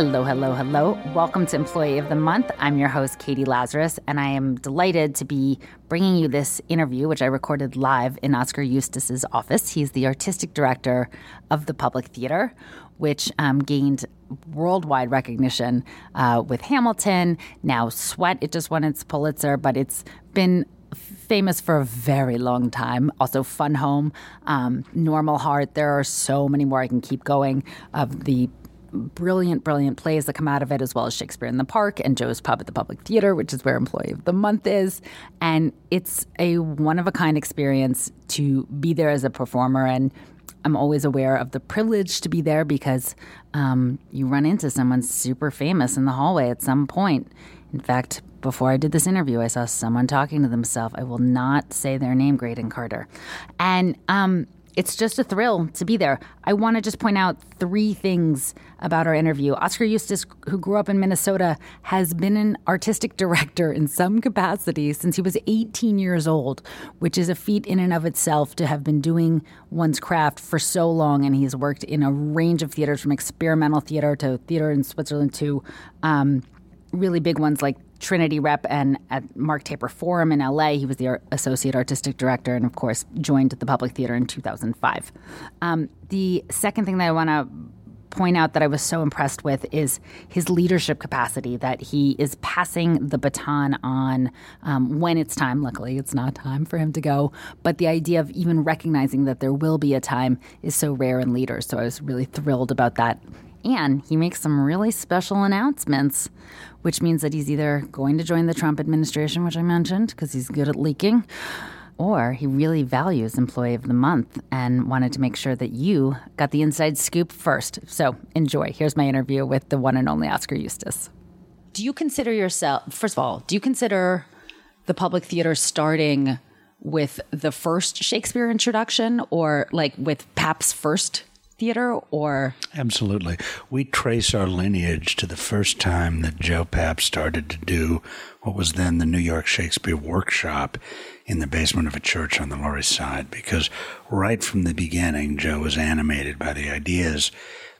Hello, hello, hello. Welcome to Employee of the Month. I'm your host, Katie Lazarus, and I am delighted to be bringing you this interview, which I recorded live in Oskar Eustis's office. He's the artistic director of the Public Theater, which um, gained worldwide recognition uh, with Hamilton. Now, Sweat, it just won its Pulitzer, but it's been famous for a very long time. Also, Fun Home, um, Normal Heart. There are so many more. I can keep going of the brilliant, brilliant plays that come out of it, as well as Shakespeare in the Park and Joe's Pub at the Public Theater, which is where Employee of the Month is. And it's a one of a kind experience to be there as a performer. And I'm always aware of the privilege to be there because um, you run into someone super famous in the hallway at some point. In fact, before I did this interview, I saw someone talking to themselves. I will not say their name, Graydon Carter. And um, it's just a thrill to be there. I want to just point out three things about our interview. Oskar Eustis, who grew up in Minnesota, has been an artistic director in some capacity since he was 18 years old, which is a feat in and of itself to have been doing one's craft for so long. And he's worked in a range of theaters from experimental theater to theater in Switzerland to um, really big ones like Trinity Rep and at Mark Taper Forum in LA. He was the associate artistic director and, of course, joined the Public Theater in 2005. Um, the second thing that I want to point out that I was so impressed with is his leadership capacity, that he is passing the baton on um, when it's time. Luckily, it's not time for him to go. But the idea of even recognizing that there will be a time is so rare in leaders. So I was really thrilled about that. And he makes some really special announcements, which means that he's either going to join the Trump administration, which I mentioned, because he's good at leaking, or he really values Employee of the Month and wanted to make sure that you got the inside scoop first. So enjoy. Here's my interview with the one and only Oskar Eustis. Do you consider yourself, first of all, do you consider the public theater starting with the first Shakespeare introduction or like with Papp's first theater or? Absolutely. We trace our lineage to the first time that joe papp started to do what was then the new york shakespeare workshop in the basement of a church on the lower east side because right from the beginning joe was animated by the ideas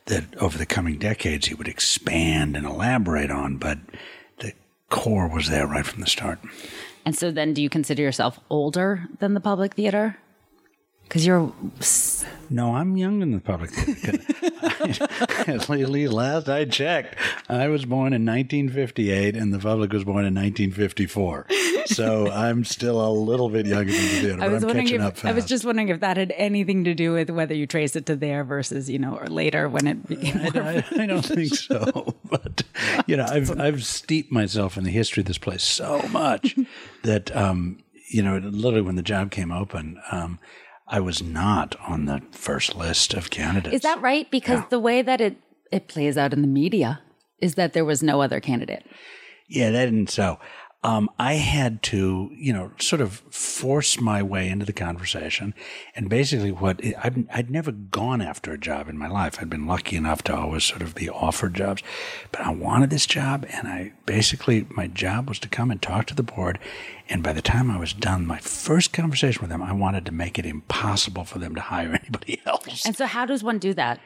that over the coming decades he would expand and elaborate on but the core was there right from the start. And so then do you consider yourself older than the public theater because you're. No, I'm young in the public. At least last I checked, I was born in 1958 and the public was born in 1954. So I'm still a little bit younger than the theater. I was wondering if, I was just wondering if that had anything to do with whether you trace it to there versus you know or later when it became. I, I, I don't think so, but you know I've I've steeped myself in the history of this place so much that um, you know literally when the job came open. Um, I was not on the first list of candidates. Is that right? Because yeah. the way that it, it plays out in the media is that there was no other candidate. Yeah, that didn't so um, I had to, you know, sort of force my way into the conversation. And basically, what I'd, I'd never gone after a job in my life. I'd been lucky enough to always sort of be offered jobs, but I wanted this job. And I basically, my job was to come and talk to the board. And by the time I was done, my first conversation with them, I wanted to make it impossible for them to hire anybody else. And so, how does one do that?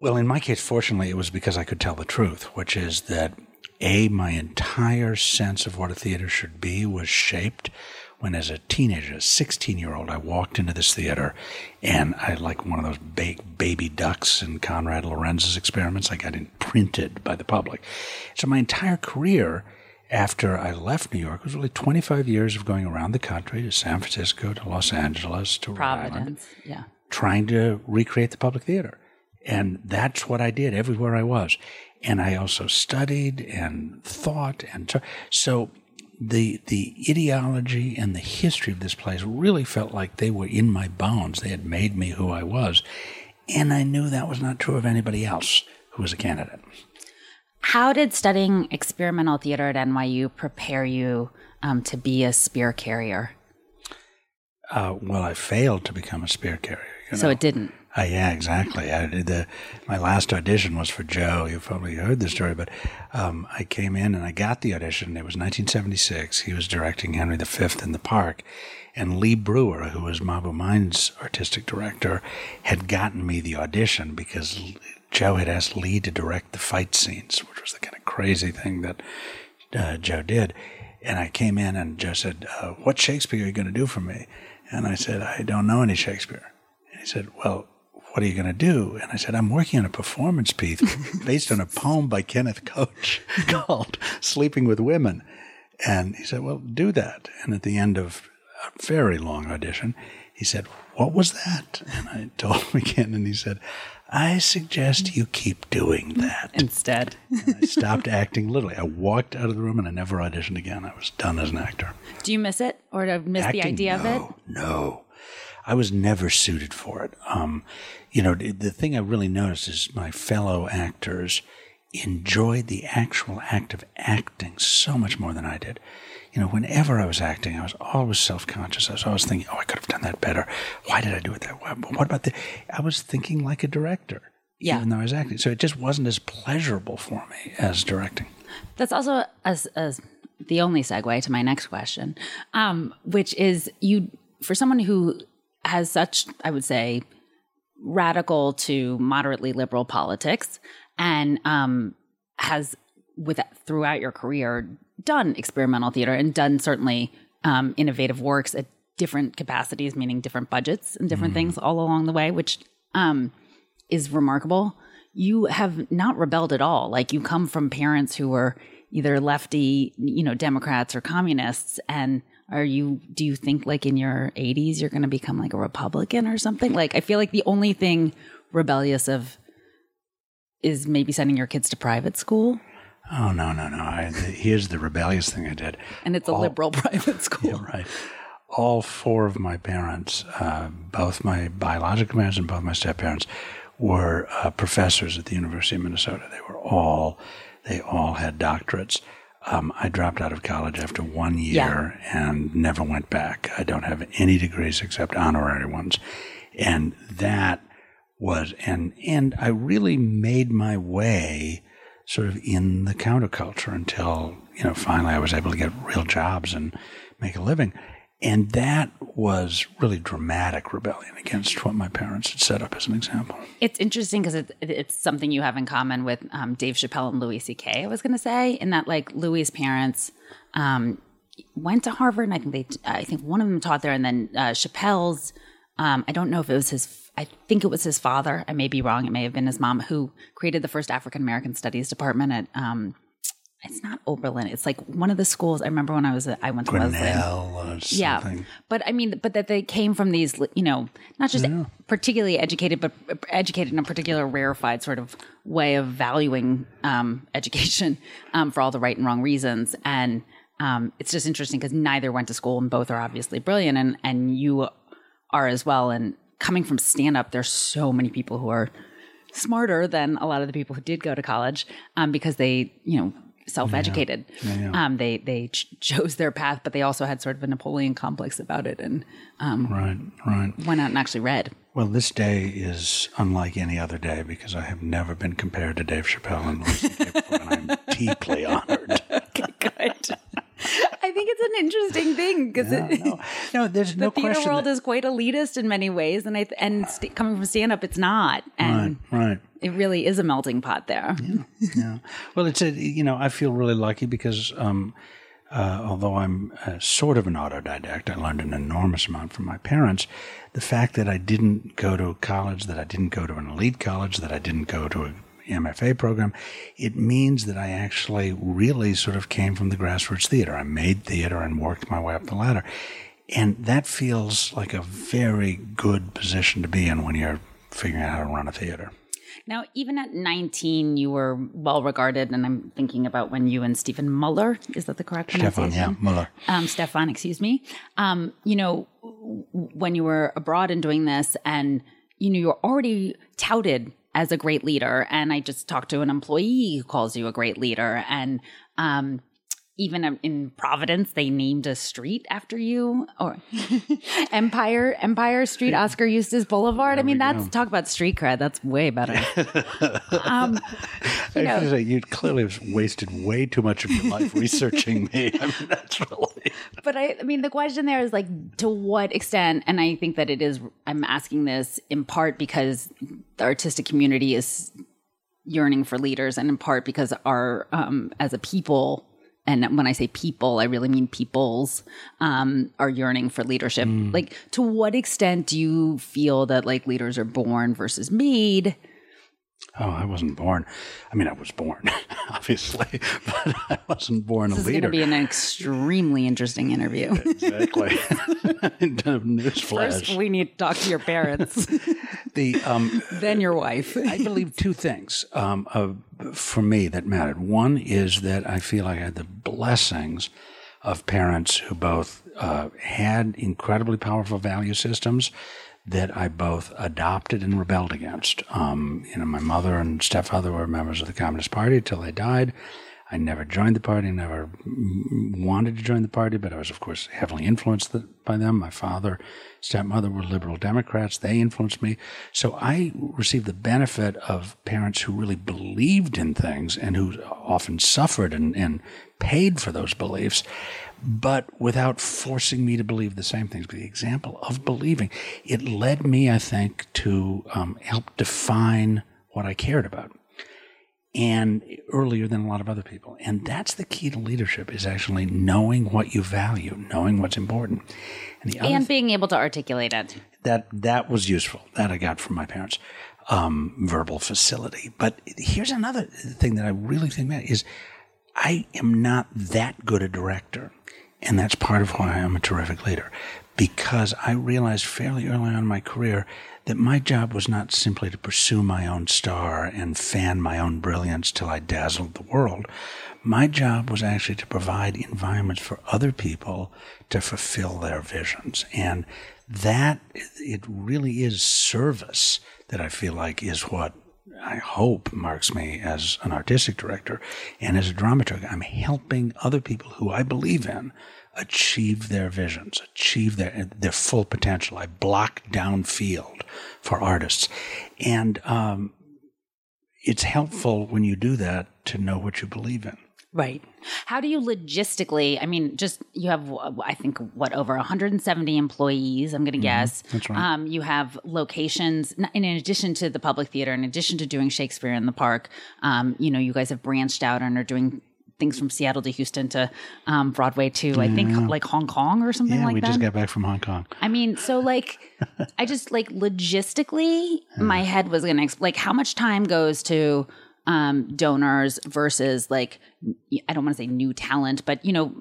Well, in my case, fortunately, it was because I could tell the truth, which is that a, my entire sense of what a theater should be was shaped when, as a teenager, a 16 year old, I walked into this theater and I, like one of those big baby ducks in Konrad Lorenz's experiments, I got imprinted by the public. So my entire career after I left New York was really 25 years of going around the country to San Francisco, to Los Angeles, to Providence, Island, yeah, trying to recreate the public theater. And that's what I did everywhere I was and I also studied and thought and t- so the the ideology and the history of this place really felt like they were in my bones. They had made me who I was, And I knew that was not true of anybody else who was a candidate. How did studying experimental theater at NYU prepare you um, to be a spear carrier? Uh, well, I failed to become a spear carrier. You So it didn't. Uh, yeah, exactly. I did the my last audition was for Joe. You've probably heard the story, but um, I came in and I got the audition. It was 1976. He was directing Henry V in the Park, and Lee Breuer, who was Mabou Mines' artistic director, had gotten me the audition because Joe had asked Lee to direct the fight scenes, which was the kind of crazy thing that uh, Joe did. And I came in and Joe said, uh, "What Shakespeare are you going to do for me?" And I said, "I don't know any Shakespeare." And he said, "Well." What are you going to do? And I said, I'm working on a performance piece based on a poem by Kenneth Koch called Sleeping with Women. And he said, Well, do that. And at the end of a very long audition, he said, What was that? And I told him again, and he said, I suggest you keep doing that. Instead. I stopped acting literally. I walked out of the room and I never auditioned again. I was done as an actor. Do you miss it or miss the Acting, idea of it? no, No, I was never suited for it. Um, you know, the the thing I really noticed is my fellow actors enjoyed the actual act of acting so much more than I did. You know, whenever I was acting, I was always self-conscious. I was always thinking, "Oh, I could have done that better. Why did I do it that way? What about the?" I was thinking like a director, Yeah. even though I was acting. So it just wasn't as pleasurable for me as directing. That's also as, as the only segue to my next question, um, which is you for someone who has such, I would say, radical to moderately liberal politics, and um, has with throughout your career done experimental theater and done certainly um, innovative works at different capacities, meaning different budgets and different things all along the way, which um, is remarkable. You have not rebelled at all. Like you come from parents who were either lefty, you know, Democrats or communists, and are you? Do you think like in your 80s you're going to become like a Republican or something? Like I feel like the only thing rebellious of is maybe sending your kids to private school, Oh no, no, no! I, the, here's the rebellious thing I did. and it's a All- liberal private school. Yeah, right. All four of my parents, uh, both my biological parents and both my step parents, were uh, professors at the University of Minnesota. They were all, they all had doctorates. Um, I dropped out of college after one year and never went back. I don't have any degrees except honorary ones, and that was and and I really made my way sort of in the counterculture until you know finally I was able to get real jobs and make a living. And that was really dramatic rebellion against what my parents had set up as an example. It's interesting because it's, it's something you have in common with um, Dave Chappelle and Louis C.K. I was going to say, in that like Louis' parents um, went to Harvard, and I think they, I think one of them taught there, and then uh, Chappelle's, um, I don't know if it was his, I think it was his father. I may be wrong. It may have been his mom who created the first African American Studies department at. It's not Oberlin. It's like one of the schools. I remember when I was, a, I went to. Grinnell Yeah, but I mean, but that they came from these, you know, not just particularly educated, but educated in a particular rarefied sort of way of valuing um, education um, for all the right and wrong reasons. And um, it's just interesting because neither went to school, and both are obviously brilliant, and and you are as well. And coming from stand up, there's so many people who are smarter than a lot of the people who did go to college um, because they, you know, self-educated. Um, they they ch- chose their path, but they also had sort of a Napoleon complex about it, and um, Right, right. went out and actually read. Well, this day is unlike any other day because I have never been compared to Dave Chappelle and Louis C.K. before, and I'm deeply honored. Good. I think it's an interesting thing because No, no, there's the no theater question. world that- is quite elitist in many ways, and I th- and st- coming from stand up, it's not, and right, right. It really is a melting pot there. Yeah. Well, it's a, you know, I feel really lucky because um, uh, although I'm uh, sort of an autodidact, I learned an enormous amount from my parents. The fact that I didn't go to college, that I didn't go to an elite college, that I didn't go to a MFA program, it means that I actually really sort of came from the grassroots theater. I made theater and worked my way up the ladder. And that feels like a very good position to be in when you're figuring out how to run a theater. Now, even at 19, you were well regarded, and I'm thinking about when you and Stephen Muller, is that the correct Stefan, yeah, Muller. Um, Stefan, excuse me. Um, you know, when you were abroad and doing this, and you know, you're already touted as a great leader. And I just talked to an employee who calls you a great leader. And um, even in Providence, they named a street after you, or Empire Empire Street, Oskar Eustis Boulevard. I mean, that's talk about street cred. That's way better. um, you, know, say, you clearly have wasted way too much of your life researching me. I mean, that's really. But I, I mean, the question there is like, to what extent? And I think that it is. I'm asking this in part because the artistic community is yearning for leaders, and in part because our, um, as a people and when I say people, I really mean peoples, um, are yearning for leadership. Mm. Like, to what extent do you feel that like leaders are born versus made? Oh, I wasn't born. I mean, I was born, obviously, but I wasn't born this a leader. This is going to be an extremely interesting interview. exactly. Newsflash. First, we need to talk to your parents. the um, then your wife. I believe two things um, uh, for me that mattered. One is that I feel like I had the blessings of parents who both uh, had incredibly powerful value systems that I both adopted and rebelled against. Um, you know, my mother and stepfather were members of the Communist Party till they died. I never joined the party, never wanted to join the party, but I was, of course, heavily influenced by them. My father, stepmother were liberal Democrats. They influenced me. So I received the benefit of parents who really believed in things and who often suffered and, and paid for those beliefs but without forcing me to believe the same things. But the example of believing, it led me, I think, to um, help define what I cared about. And earlier than a lot of other people. And that's the key to leadership is actually knowing what you value, knowing what's important. And, and th- being able to articulate it. That, that was useful. That I got from my parents. Um, verbal facility. But here's another thing that I really think that is I am not that good a director. And that's part of why I'm a terrific leader. Because I realized fairly early on in my career that my job was not simply to pursue my own star and fan my own brilliance till I dazzled the world. My job was actually to provide environments for other people to fulfill their visions. And that, it really is service that I feel like is what I hope marks me as an artistic director and as a dramaturg. I'm helping other people who I believe in achieve their visions, achieve their their full potential. I block downfield for artists, and um, it's helpful when you do that to know what you believe in. Right. How do you logistically? I mean, just you have, I think, what over 170 employees. I'm going to mm-hmm. guess. That's right. Um, you have locations, in addition to the public theater, in addition to doing Shakespeare in the Park. Um, you know, you guys have branched out and are doing things from Seattle to Houston to um, Broadway to I think yeah. like Hong Kong or something yeah, like that. we just got back from Hong Kong. I mean, so like, I just like logistically, yeah. my head was gonna exp- like how much time goes to um, donors versus like I don't want to say new talent, but you know,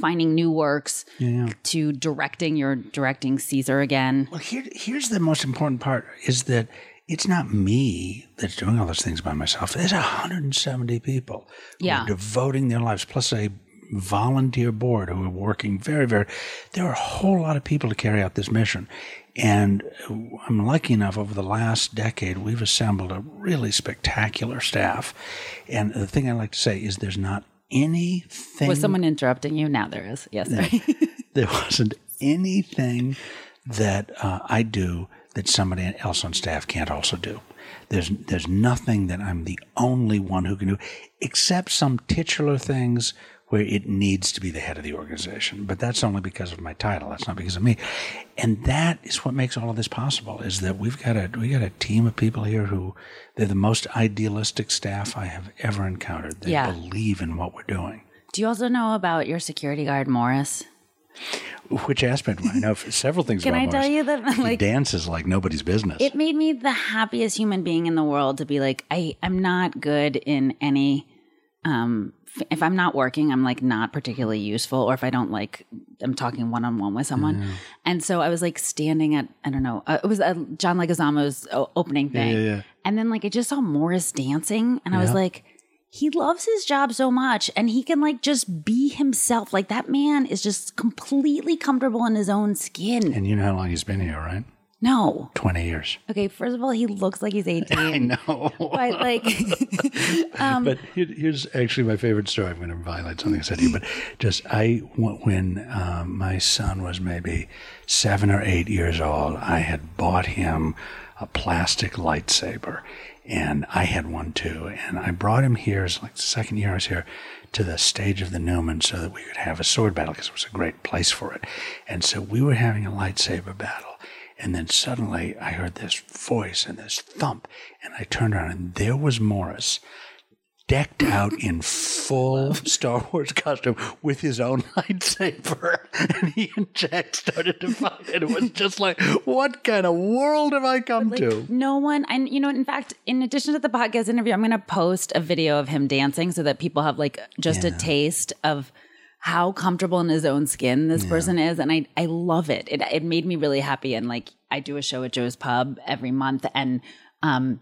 finding new works yeah. to directing. You're directing Caesar again. Well, here, here's the most important part: is that it's not me that's doing all those things by myself. There's 170 people who yeah. are devoting their lives, plus a volunteer board who are working very, very. There are a whole lot of people to carry out this mission. And I'm lucky enough over the last decade, we've assembled a really spectacular staff. And the thing I like to say is there's not anything. Was someone interrupting you? Now there is. Yes. There, there wasn't anything that uh, I do that somebody else on staff can't also do. There's there's nothing that I'm the only one who can do, except some titular things where it needs to be the head of the organization. But that's only because of my title. That's not because of me. And that is what makes all of this possible. Is that we've got a we got a team of people here who they're the most idealistic staff I have ever encountered. They yeah. believe in what we're doing. Do you also know about your security guard Morris? Which aspect? I know several things. Can I Morris. tell you that like he dances like nobody's business? It made me the happiest human being in the world to be like, I I'm not good in any. Um, if I'm not working, I'm like not particularly useful, or if I don't like, I'm talking one on one with someone. Mm. And so I was like standing at, I don't know, uh, it was uh, John Leguizamo's opening thing, yeah, yeah, yeah. and then like I just saw Morris dancing, and I was like he loves his job so much and he can like just be himself. Like that man is just completely comfortable in his own skin. And you know how long he's been here, right? No. 20 years. Okay, first of all, he looks like he's 18. I know. But like but here's actually my favorite story. I'm going to violate something I said to you, but just I when um, my son was maybe seven or eight years old, I had bought him a plastic lightsaber, and I had one too, and I brought him here. It's like the second year I was here to the stage of the Newman so that we could have a sword battle because it was a great place for it, and so we were having a lightsaber battle. And then suddenly I heard this voice and this thump, and I turned around, and there was Morris, decked out in full Star Wars costume with his own lightsaber. And he and Jack started to fight. And it was just like, what kind of world have I come to? no one and you know in fact in addition to the podcast interview i'm going to post a video of him dancing so that people have like just a taste of how comfortable in his own skin this person is and i i love it. it it made me really happy and like i do a show at joe's pub every month and um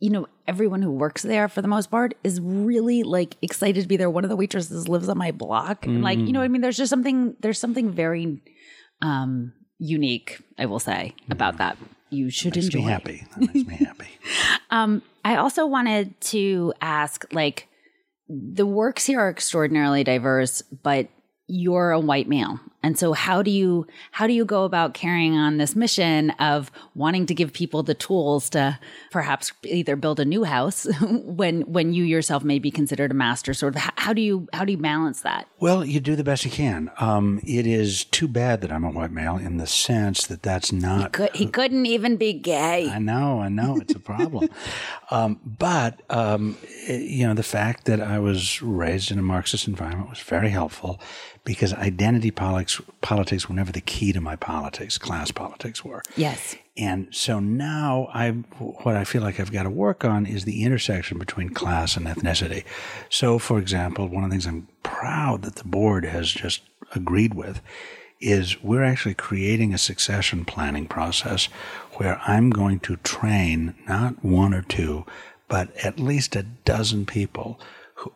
you know everyone who works there for the most part is really like excited to be there one of the waitresses lives on my block and like you know what i mean there's just something there's something very um unique i will say about that you should Makes enjoy me happy. That makes me happy. Um, I also wanted to ask like the works here are extraordinarily diverse, but you're a white male. And so how do you how do you go about carrying on this mission of wanting to give people the tools to perhaps either build a new house when when you yourself may be considered a master sort of how, do you how do you balance that? Well, you do the best you can. Um, it is too bad that I'm a white male in the sense that that's not Could, he couldn't even be gay. I know, I know, it's a problem. um, but um, it- you know, the fact that I was raised in a Marxist environment was very helpful because identity politics politics were never the key to my politics. Class politics were. Yes. And so now I, what I feel like I've got to work on is the intersection between class and ethnicity. So, for example, one of the things I'm proud that the board has just agreed with is we're actually creating a succession planning process where I'm going to train not one or two, but at least a dozen people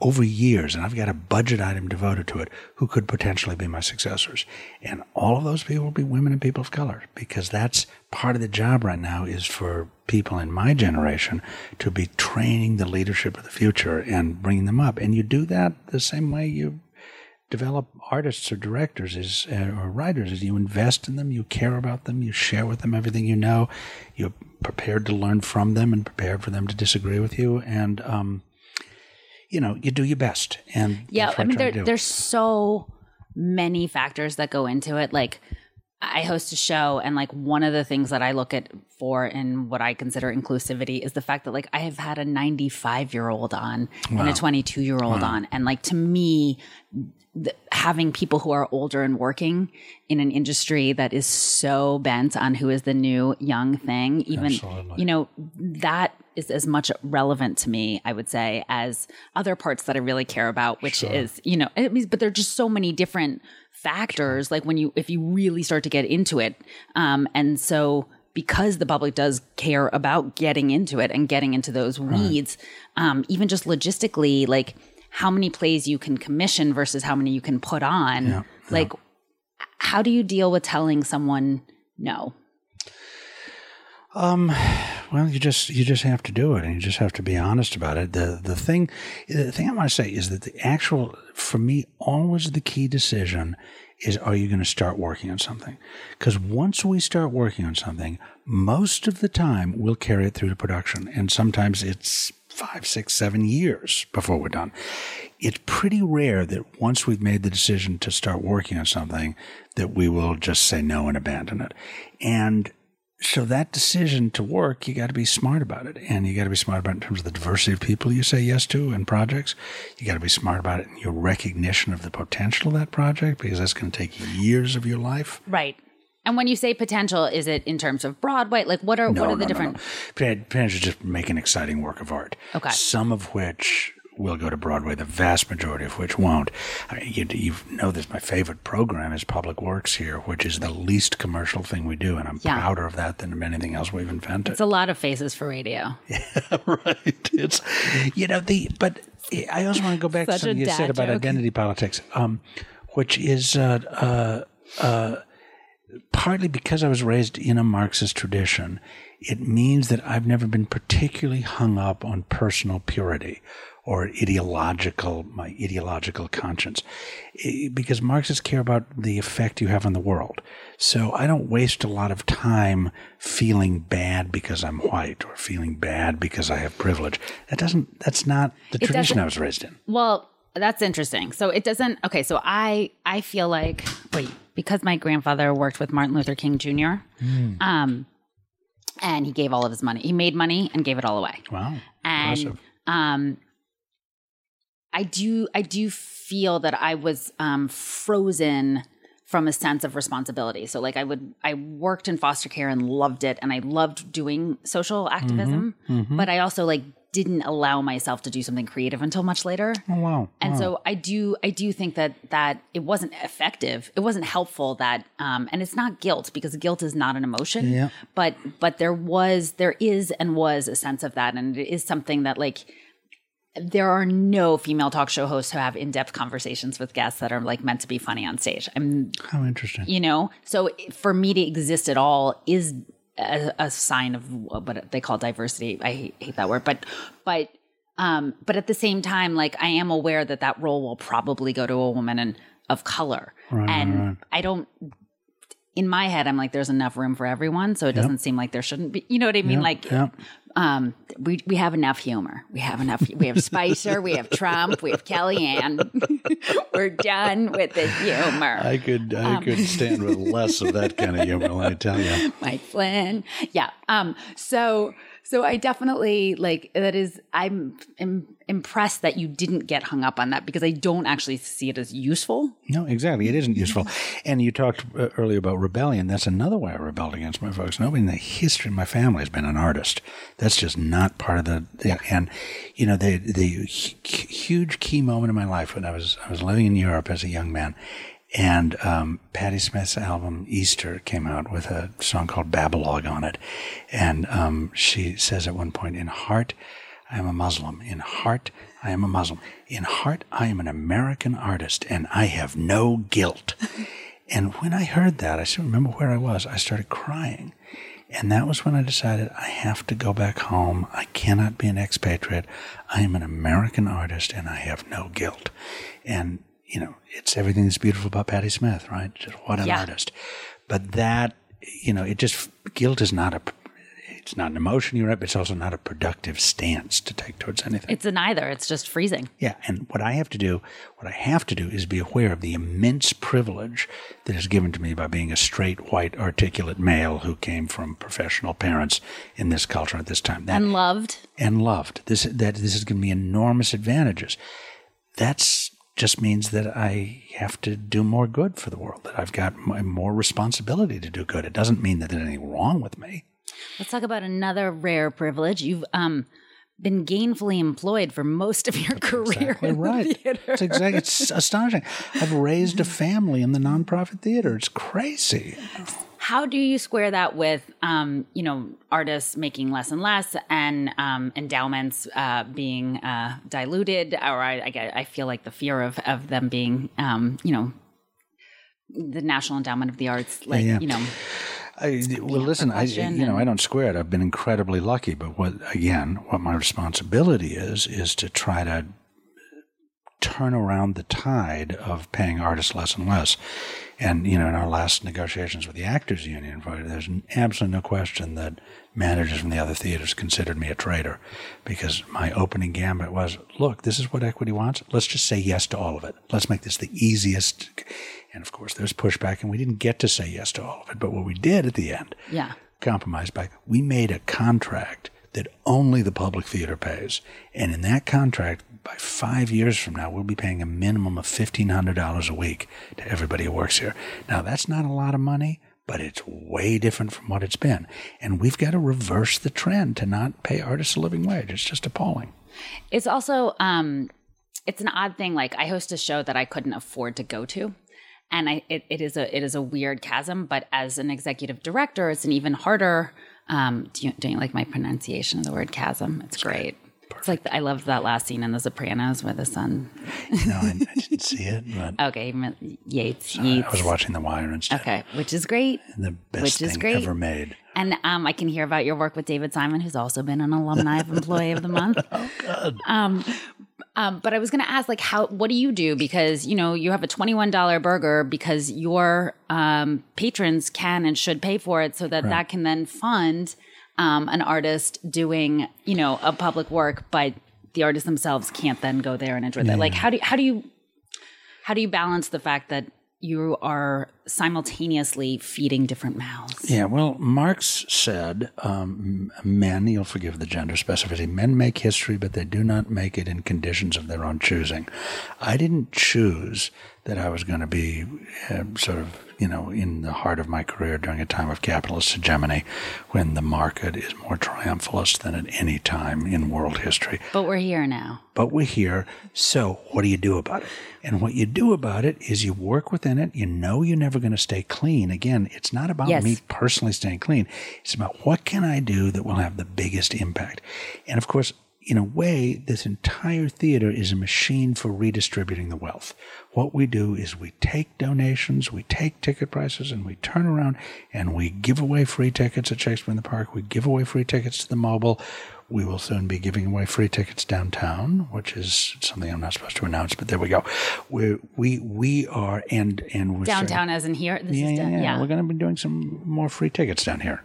over years, and I've got a budget item devoted to it, who could potentially be my successors. And all of those people will be women and people of color because that's part of the job right now is for people in my generation to be training the leadership of the future and bringing them up. And you do that the same way you develop artists or directors is uh, or writers is you invest in them you care about them you share with them everything you know you're prepared to learn from them and prepared for them to disagree with you and um, you know you do your best and Yeah, I mean, try there, there's so many factors that go into it. Like, I host a show, and like one of the things that I look at for in what I consider inclusivity is the fact that like I have had a 95 year old on and a 22 year old on, and like to me, th- having people who are older and working in an industry that is so bent on who is the new young thing, even Absolutely. you know that is as much relevant to me, I would say, as other parts that I really care about, which is you know, it means, but there are just so many different factors. Like when you if you really start to get into it, um, and so because the public does care about getting into it and getting into those weeds, um, even just logistically, like how many plays you can commission versus how many you can put on, like how do you deal with telling someone no? Um, well, you just you just have to do it, and you just have to be honest about it. the The thing, the thing I want to say is that the actual, for me, always the key decision is: Are you going to start working on something? Because once we start working on something, most of the time we'll carry it through to production, and sometimes it's five, six, seven years before we're done. It's pretty rare that once we've made the decision to start working on something, that we will just say no and abandon it. And so that decision to work, you got to be smart about it, and you got to be smart about it in terms of the diversity of people you say yes to and projects. You got to be smart about it in your recognition of the potential of that project because that's going to take years of your life. Right. And when you say potential, is it in terms of Broadway? Like what are what are the different Potential Potential just make an exciting work of art. Okay. Some of which will go to Broadway, the vast majority of which won't. I mean, you, you know this. My favorite program is Public Works here, which is the least commercial thing we do, and I'm Yeah. prouder of that than of anything else we've invented. It's a lot of faces for radio. Yeah, right. It's you know the but I also want to go back to something you said dad about identity politics, um, which is uh, uh, uh, partly because I was raised in a Marxist tradition, it means that I've never been particularly hung up on personal purity or ideological, my ideological conscience, Eh, because Marxists care about the effect you have on the world. So I don't waste a lot of time feeling bad because I'm white or feeling bad because I have privilege. That doesn't, that's not the It tradition I was raised in. Well, that's interesting. So it doesn't. Okay, so I I feel like wait because my grandfather worked with Martin Luther King Jr. Um, and he gave all of his money. He made money and gave it all away. Wow. and Impressive. um i do i do feel that i was um frozen from a sense of responsibility so like i would i worked in foster care and loved it and i loved doing social activism Mm-hmm. but i also like didn't allow myself to do something creative until much later Oh, wow. and wow. so I do I do think that that it wasn't effective. It wasn't helpful that um and it's not guilt because guilt is not an emotion. Yeah. But but there was there is and was a sense of that and it is something that like there are no female talk show hosts who have in-depth conversations with guests that are like meant to be funny on stage. I'm How interesting. you know so for me to exist at all is a, a sign of what they call diversity. I hate, hate that word but but um but at the same time like i am aware that that role will probably go to a woman and of color. And i don't in my head i'm like there's enough room for everyone so it doesn't seem like there shouldn't be you know what i mean? Like yeah. Um we we have enough humor we have enough we have spicer we have trump we have kellyanne we're done with the humor I could I Um, could stand with less of that kind of humor, let me tell you. Mike Flynn. Yeah. Um. So so I definitely like that is I'm im- impressed that you didn't get hung up on that because I don't actually see it as useful. No, exactly. It isn't useful. And you talked uh, earlier about rebellion. That's another way I rebelled against my folks. Nobody in the history of my family has been an artist. That's just not part of the. the and you know, the the huge key moment in my life when I was I was living in Europe as a young man, and um, Patti Smith's album Easter came out with a song called Babelogue on it, and um, she says at one point, "In heart, I am a Muslim. In heart, I am a Muslim. In heart, I am an American artist, and I have no guilt." and when I heard that, I still remember where I was. I started crying. And that was when I decided I have to go back home. I cannot be an expatriate. I am an American artist and I have no guilt. And, you know, it's everything that's beautiful about Patti Smith, right? Just what an Yeah. artist. But that, you know, it just, guilt is not a, it's not an emotion, you're right, but it's also not a productive stance to take towards anything. It's a neither. It's just freezing. Yeah, and what I have to do, what I have to do is be aware of the immense privilege that is given to me by being a straight, white, articulate male who came from professional parents in this culture at this time. That, And loved. and loved. This that this has given me enormous advantages. That's just means that I have to do more good for the world. That I've got more responsibility to do good. It doesn't mean that there's anything wrong with me. Let's talk about another rare privilege. You've um been gainfully employed for most of your career. Exactly right. theater. It's exactly. It's astonishing. I've raised a family in the nonprofit theater. It's crazy. How do you square that with, um, you know, artists making less and less, and um, endowments uh, being uh, diluted, or I, I, get- I feel like the fear of of them being, um, you know, the National Endowment of the Arts, like yeah. you know, I, well, listen, I, you know, I don't square it. I've been incredibly lucky, but what again, what my responsibility is, is to try to turn around the tide of paying artists less and less. And you know, in our last negotiations with the Actors Union, there's absolutely no question that managers from the other theaters considered me a traitor because my opening gambit was, look, this is what equity wants. Let's just say yes to all of it. Let's make this the easiest. And of course, there's pushback, and we didn't get to say yes to all of it. But what we did at the end, yeah. compromise by we made a contract that only the public theater pays. And in that contract, by five years from now, we'll be paying a minimum of $1,500 a week to everybody who works here. Now, that's not a lot of money, but it's way different from what it's been. And we've got to reverse the trend to not pay artists a living wage. It's just appalling. It's also um it's an odd thing like I host a show that I couldn't afford to go to. And I it, it is a it is a weird chasm, but as an executive director, it's an even harder um do you, don't you like my pronunciation of the word chasm? It's great. It's like I loved that last scene in The Sopranos where the son. No, I, I didn't see it, but Okay, you Yates. I was watching The Wire instead. Okay, which is great. The best Which is thing great. ever made. And um, I can hear about your work with David Simon, who's also been an alumni of Employee of the Month. Oh, God. Um, but I was going to ask, like, how? What do you do? Because you know you have a twenty-one dollar burger because your um, patrons can and should pay for it, so that that can then fund um, an artist doing you know a public work, but the artists themselves can't then go there and enjoy that. Like, how do how do you how do you balance the fact that you are simultaneously feeding different mouths? Yeah, well, Marx said, um, men, you'll forgive the gender specificity, men make history, but they do not make it in conditions of their own choosing. I didn't choose that I was going to be uh, sort of, you know, in the heart of my career during a time of capitalist hegemony when the market is more triumphalist than at any time in world history. But we're here now. But we're here, so what do you do about it? And what you do about it is you work within it. You know you're never going to stay clean. Again, it's not about Yes. me personally staying clean. It's about what can I do that will have the biggest impact. And of course, in a way, this entire theater is a machine for redistributing the wealth. What we do is we take donations, we take ticket prices, and we turn around and we give away free tickets at Shakespeare in the Park. We give away free tickets to the mobile. We will soon be giving away free tickets downtown, which is something I'm not supposed to announce, but there we go. We we we are and and we're starting- Downtown, as in here. This yeah, is yeah, down- yeah, We're going to be doing some more free tickets down here.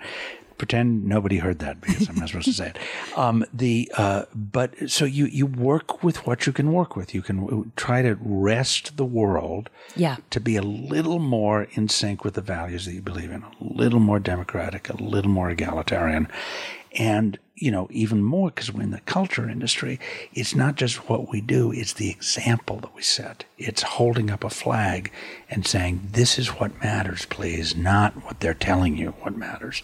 Pretend nobody heard that because I'm not supposed to say it. Um, the uh, but so you you work with what you can work with. You can try to wrest the world Yeah. to be a little more in sync with the values that you believe in, a little more democratic, a little more egalitarian, and you know even more because we're in the culture industry. It's not just what we do; it's the example that we set. It's holding up a flag and saying, "This is what matters, please," not what they're telling you what matters.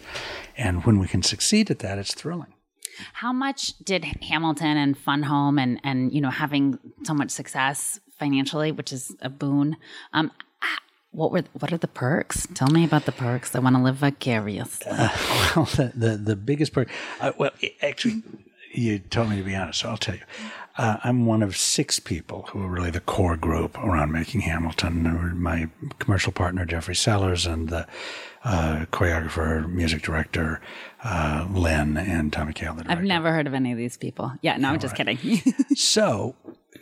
And when we can succeed at that, it's thrilling. How much did Hamilton and Fun Home and and you know having so much success financially, which is a boon? Um, what were what are the perks? Tell me about the perks. I want to live vicariously. Well, the the, the biggest perk. Uh, well, actually, you told me to be honest, so I'll tell you. Uh, I'm one of six people who are really the core group around making Hamilton. My commercial partner Jeffrey Sellers and the uh, choreographer, music director uh, Lin, and Tommy. The I've never heard of any of these people. Yeah, no, I'm just kidding. So,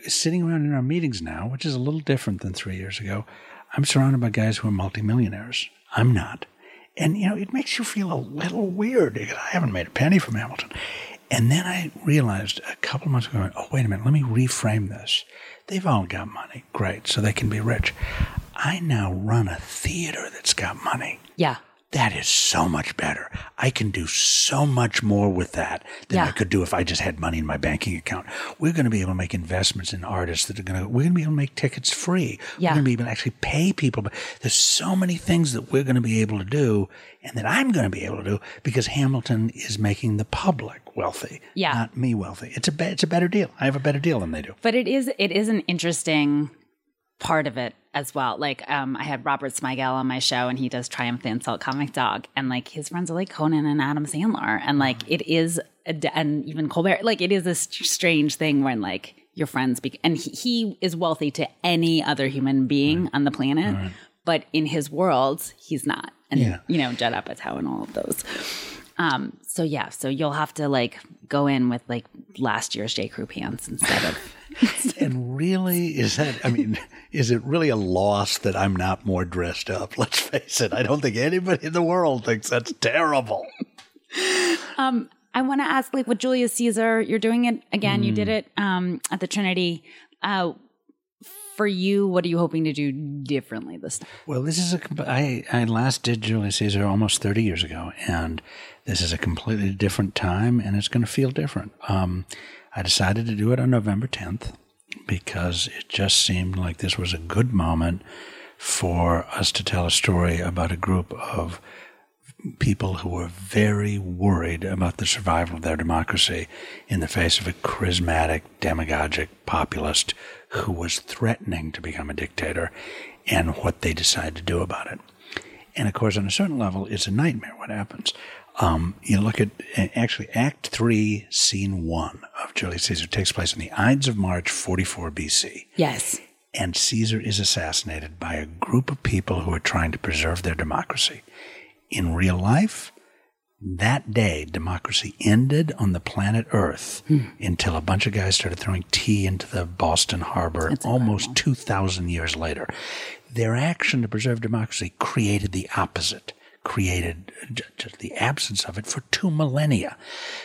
sitting around in our meetings now, which is a little different than three years ago, I'm surrounded by guys who are multimillionaires. I'm not. And, you know, it makes you feel a little weird because I haven't made a penny from Hamilton. And then I realized a couple of months ago, oh, wait a minute, let me reframe this. They've all got money. Great. So they can be rich. I now run a theater that's got money. yeah, That is so much better. I can do so much more with that than Yeah. I could do if I just had money in my banking account. We're going to be able to make investments in artists that are going to, we're going to be able to make tickets free. Yeah. We're going to be able to actually pay people. But there's so many things that we're going to be able to do and that I'm going to be able to do because Hamilton is making the public wealthy, Yeah. not me wealthy. It's a, be- it's a better deal. I have a better deal than they do. but it is it is an interesting part of it as well. Like um, I had Robert Smigel on my show, and he does Triumph the Insult Comic Dog, and like his friends are like Conan and Adam Sandler, and like it is, a and even Colbert. Like it is a st- strange thing when like your friends, be- and he, he is wealthy to any other human being on the planet, but in his world, he's not. And Yeah. you know, Judd Apatow and all of those. Um, so yeah, so you'll have to like go in with like last year's J. Crew pants instead of And really, is that, I mean, is it really a loss that I'm not more dressed up? Let's face it. I don't think anybody in the world thinks that's terrible. I want to ask, like with Julius Caesar, you're doing it again. You did it um, at the Trinity. Uh, for you, what are you hoping to do differently this time? Well, this is a. I I last did Julius Caesar almost thirty years ago, and this is a completely different time, and it's going to feel different. Um, I decided to do it on November tenth because it just seemed like this was a good moment for us to tell a story about a group of people who were very worried about the survival of their democracy in the face of a charismatic, demagogic populist who was threatening to become a dictator and what they decided to do about it. And of course, on a certain level, it's a nightmare what happens. Um, you look at actually Act Three, Scene One of Julius Caesar takes place in the Ides of March 44 BC. Yes. And Caesar is assassinated by a group of people who are trying to preserve their democracy. In real life, that day, democracy ended on the planet Earth until a bunch of guys started throwing tea into the Boston Harbor almost 2,000 years later. Their action to preserve democracy created the opposite, created just the absence of it for two millennia.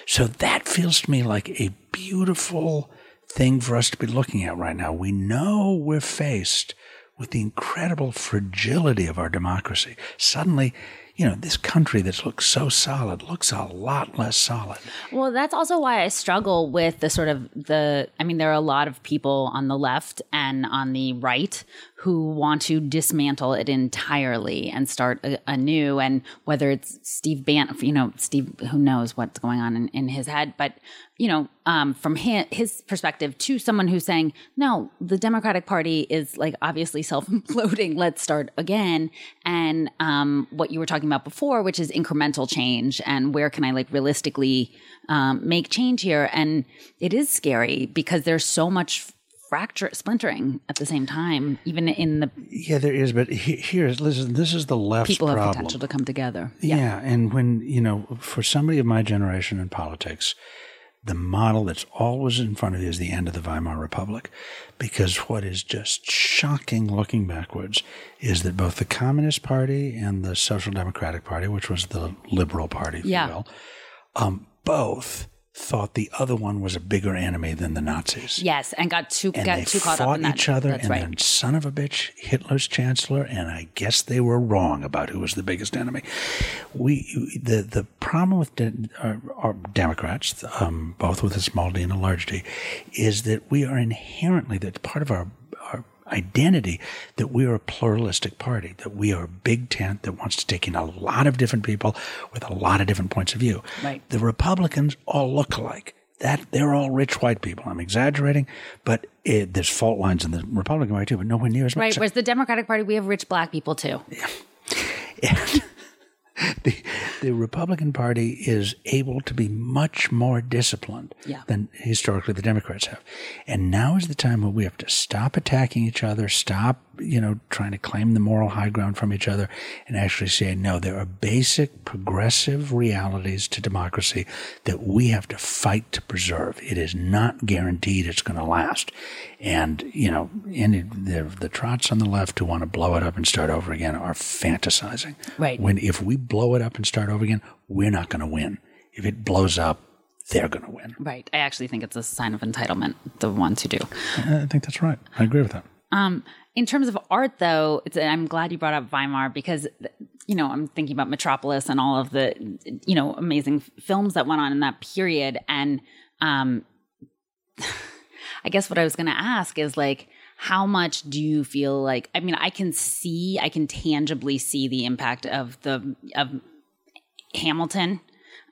So that feels to me like a beautiful thing for us to be looking at right now. We know we're faced with the incredible fragility of our democracy. Suddenly, you know, this country that looks so solid looks a lot less solid. Well, that's also why I struggle with the sort of the. I mean, there are a lot of people on the left and on the right who want to dismantle it entirely and start a, anew. And whether it's Steve Bannon, you know, Steve, who knows what's going on in, in his head, but you know, um, from his, his perspective to someone who's saying, no, the Democratic Party is like obviously self imploding. Let's start again. And um, what you were talking about before, which is incremental change and where can I like realistically um, make change here? And it is scary because there's so much fracture splintering at the same time, even in the Yeah, there is, but he, here's listen. This is the left's people have potential to come together. Yeah. and when, you know, for somebody of my generation in politics, the model that's always in front of you is the end of the Weimar Republic. Because what is just shocking looking backwards is that both the Communist Party and the Social Democratic Party, which was the liberal party, if Yeah. you will, um, both thought the other one was a bigger enemy than the Nazis Yes, and got too and got they too caught fought up in that. each other, That's and right. then son of a bitch, Hitler's chancellor, and I guess they were wrong about who was the biggest enemy. We the the problem with de- our, our Democrats, um, both with a small d and a large d, is that we are inherently that part of our identity that we are a pluralistic party, that we are a big tent that wants to take in a lot of different people with a lot of different points of view. Right. The Republicans all look alike. That they're all rich white people. I'm exaggerating, but it, there's fault lines in the Republican Party too, but nowhere near as much. Right. Whereas the Democratic Party, we have rich black people too. And the, the Republican Party is able to be much more disciplined Yeah. than historically the Democrats have. And now is the time where we have to stop attacking each other, stop, you know, trying to claim the moral high ground from each other, and actually say, no, there are basic progressive realities to democracy that we have to fight to preserve. It is not guaranteed it's going to last. And, you know, the, the trots on the left who want to blow it up and start over again are fantasizing. Right. When if we blow it up and start over again, we're not going to win. If it blows up, they're going to win. Right. I actually think it's a sign of entitlement, the ones who do. I think that's right. I agree with that. Um, in terms of art, though, it's, I'm glad you brought up Weimar because, you know, I'm thinking about Metropolis and all of the, you know, amazing films that went on in that period. And um, I guess what I was going to ask is like, how much do you feel like? I mean, I can see, I can tangibly see the impact of the of Hamilton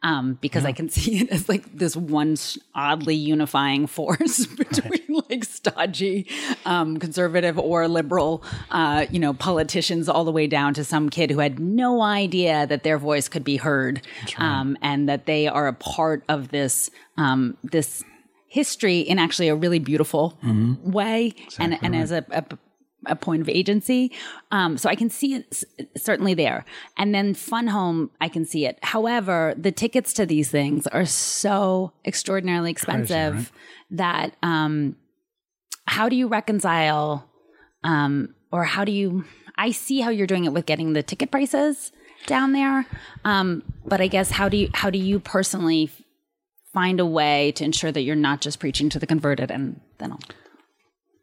um, because I can see it as like this one oddly unifying force between like stodgy um, conservative or liberal, uh, you know, politicians, all the way down to some kid who had no idea that their voice could be heard, um, and that they are a part of this um, this history in actually a really beautiful way, and and as a, a a point of agency. Um, so I can see it s- certainly there. And then Fun Home, I can see it. However, the tickets to these things are so extraordinarily expensive that um, how do you reconcile um, or how do you I see how you're doing it with getting the ticket prices down there. Um, but I guess how do you how do you personally find a way to ensure that you're not just preaching to the converted and then I'll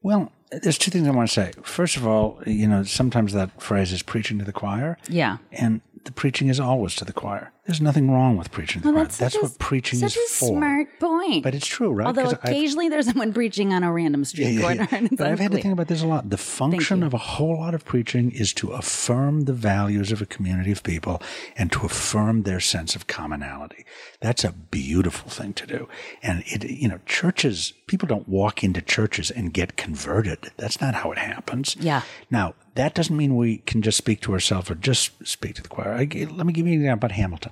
Well, there's two things I want to say. First of all, you know, sometimes that phrase is preaching to the choir. Yeah. And the preaching is always to the choir. There's nothing wrong with preaching choir. That's, such a- what preaching such is a for. smart point. But it's true, right? Although 'Cause I've- occasionally there's someone preaching on a random street corner. And it's But I've had to think about this a lot. The function of a whole lot of preaching is to affirm the values of a community of people and to affirm their sense of commonality. That's a beautiful thing to do. And it, you know, churches, people don't walk into churches and get converted. That's not how it happens. Yeah. Now, that doesn't mean we can just speak to ourselves or just speak to the choir. I, let me give you an example about Hamilton.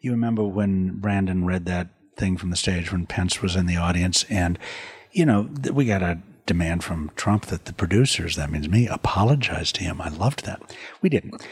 You remember when Brandon read that thing from the stage when Pence was in the audience. And, you know, we got a demand from Trump that the producers, that means me, apologize to him. I loved that. We didn't.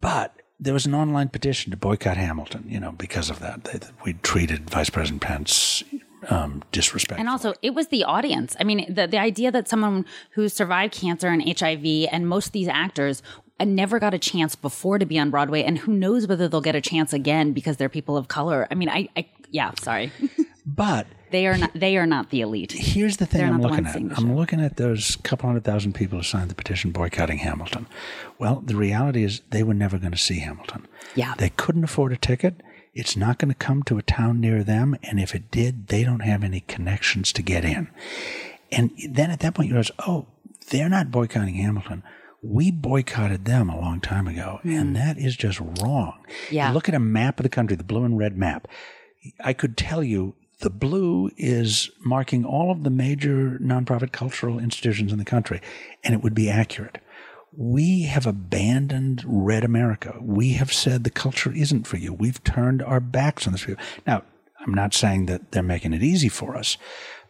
But there was an online petition to boycott Hamilton, you know, because of that. We treated Vice President Pence um, disrespectful. And also, it was the audience. I mean, the, the idea that someone who survived cancer and HIV, and most of these actors never got a chance before to be on Broadway, and who knows whether they'll get a chance again because they're people of color. I mean, I, I yeah, sorry, but they are not. They are not the elite. Here's the thing They're I'm looking at. I'm show. looking at those couple hundred thousand people who signed the petition boycotting Hamilton. Well, the reality is they were never going to see Hamilton. Yeah. They couldn't afford a ticket. It's not going to come to a town near them, and if it did, they don't have any connections to get in. And then at that point, you realize, oh, they're not boycotting Hamilton. We boycotted them a long time ago, hmm. and that is just wrong. Yeah. You look at a map of the country, the blue and red map. I could tell you the blue is marking all of the major nonprofit cultural institutions in the country, and it would be accurate. We have abandoned red America. We have said the culture isn't for you. We've turned our backs on this. people. Now, I'm not saying that they're making it easy for us,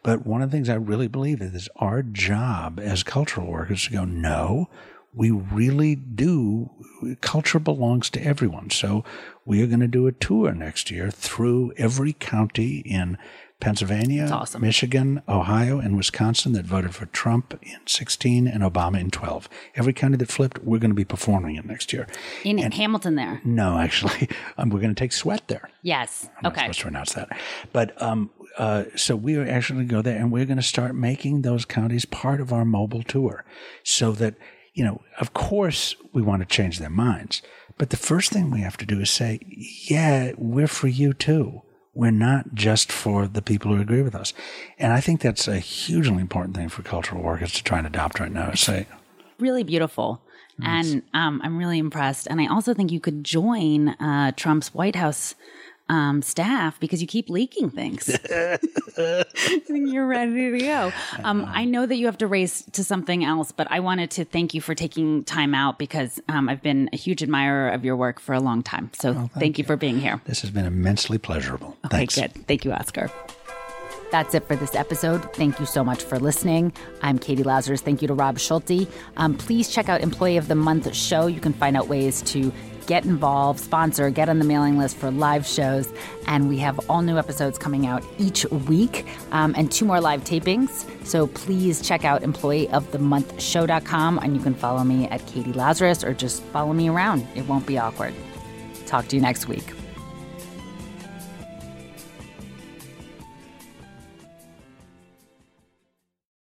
but one of the things I really believe is our job as cultural workers to go, no, we really do. Culture belongs to everyone. So we are going to do a tour next year through every county in Pennsylvania, awesome. Michigan, Ohio, and Wisconsin that voted for Trump in 16 and Obama in 12. Every county that flipped, we're going to be performing it next year. In Hamilton, there. No, actually, um, we're going to take Sweat there. Yes. I'm not Okay. supposed to announce that. But um, uh, so we are actually going to go there and we're going to start making those counties part of our mobile tour so that, you know, of course we want to change their minds. But the first thing we have to do is say, yeah, we're for you too. We're not just for the people who agree with us. And I think that's a hugely important thing for cultural workers to try and adopt right now. Is say, really beautiful. And um, I'm really impressed. And I also think you could join uh, Trump's White House um, staff because you keep leaking things. I think you're ready to go. Um, I know that you have to race to something else, but I wanted to thank you for taking time out because um, I've been a huge admirer of your work for a long time. So thank, you for being here. this has been immensely pleasurable. Okay, Thanks. good. Thank you, Oskar. That's it for this episode. Thank you so much for listening. I'm Katie Lazarus. Thank you to Rob Schulte. Um, please check out Employee of the Month show. You can find out ways to get involved, sponsor, get on the mailing list for live shows. And we have all new episodes coming out each week um, and two more live tapings. So please check out employeeofthemonthshow.com and you can follow me at Katie Lazarus or just follow me around. It won't be awkward. Talk to you next week.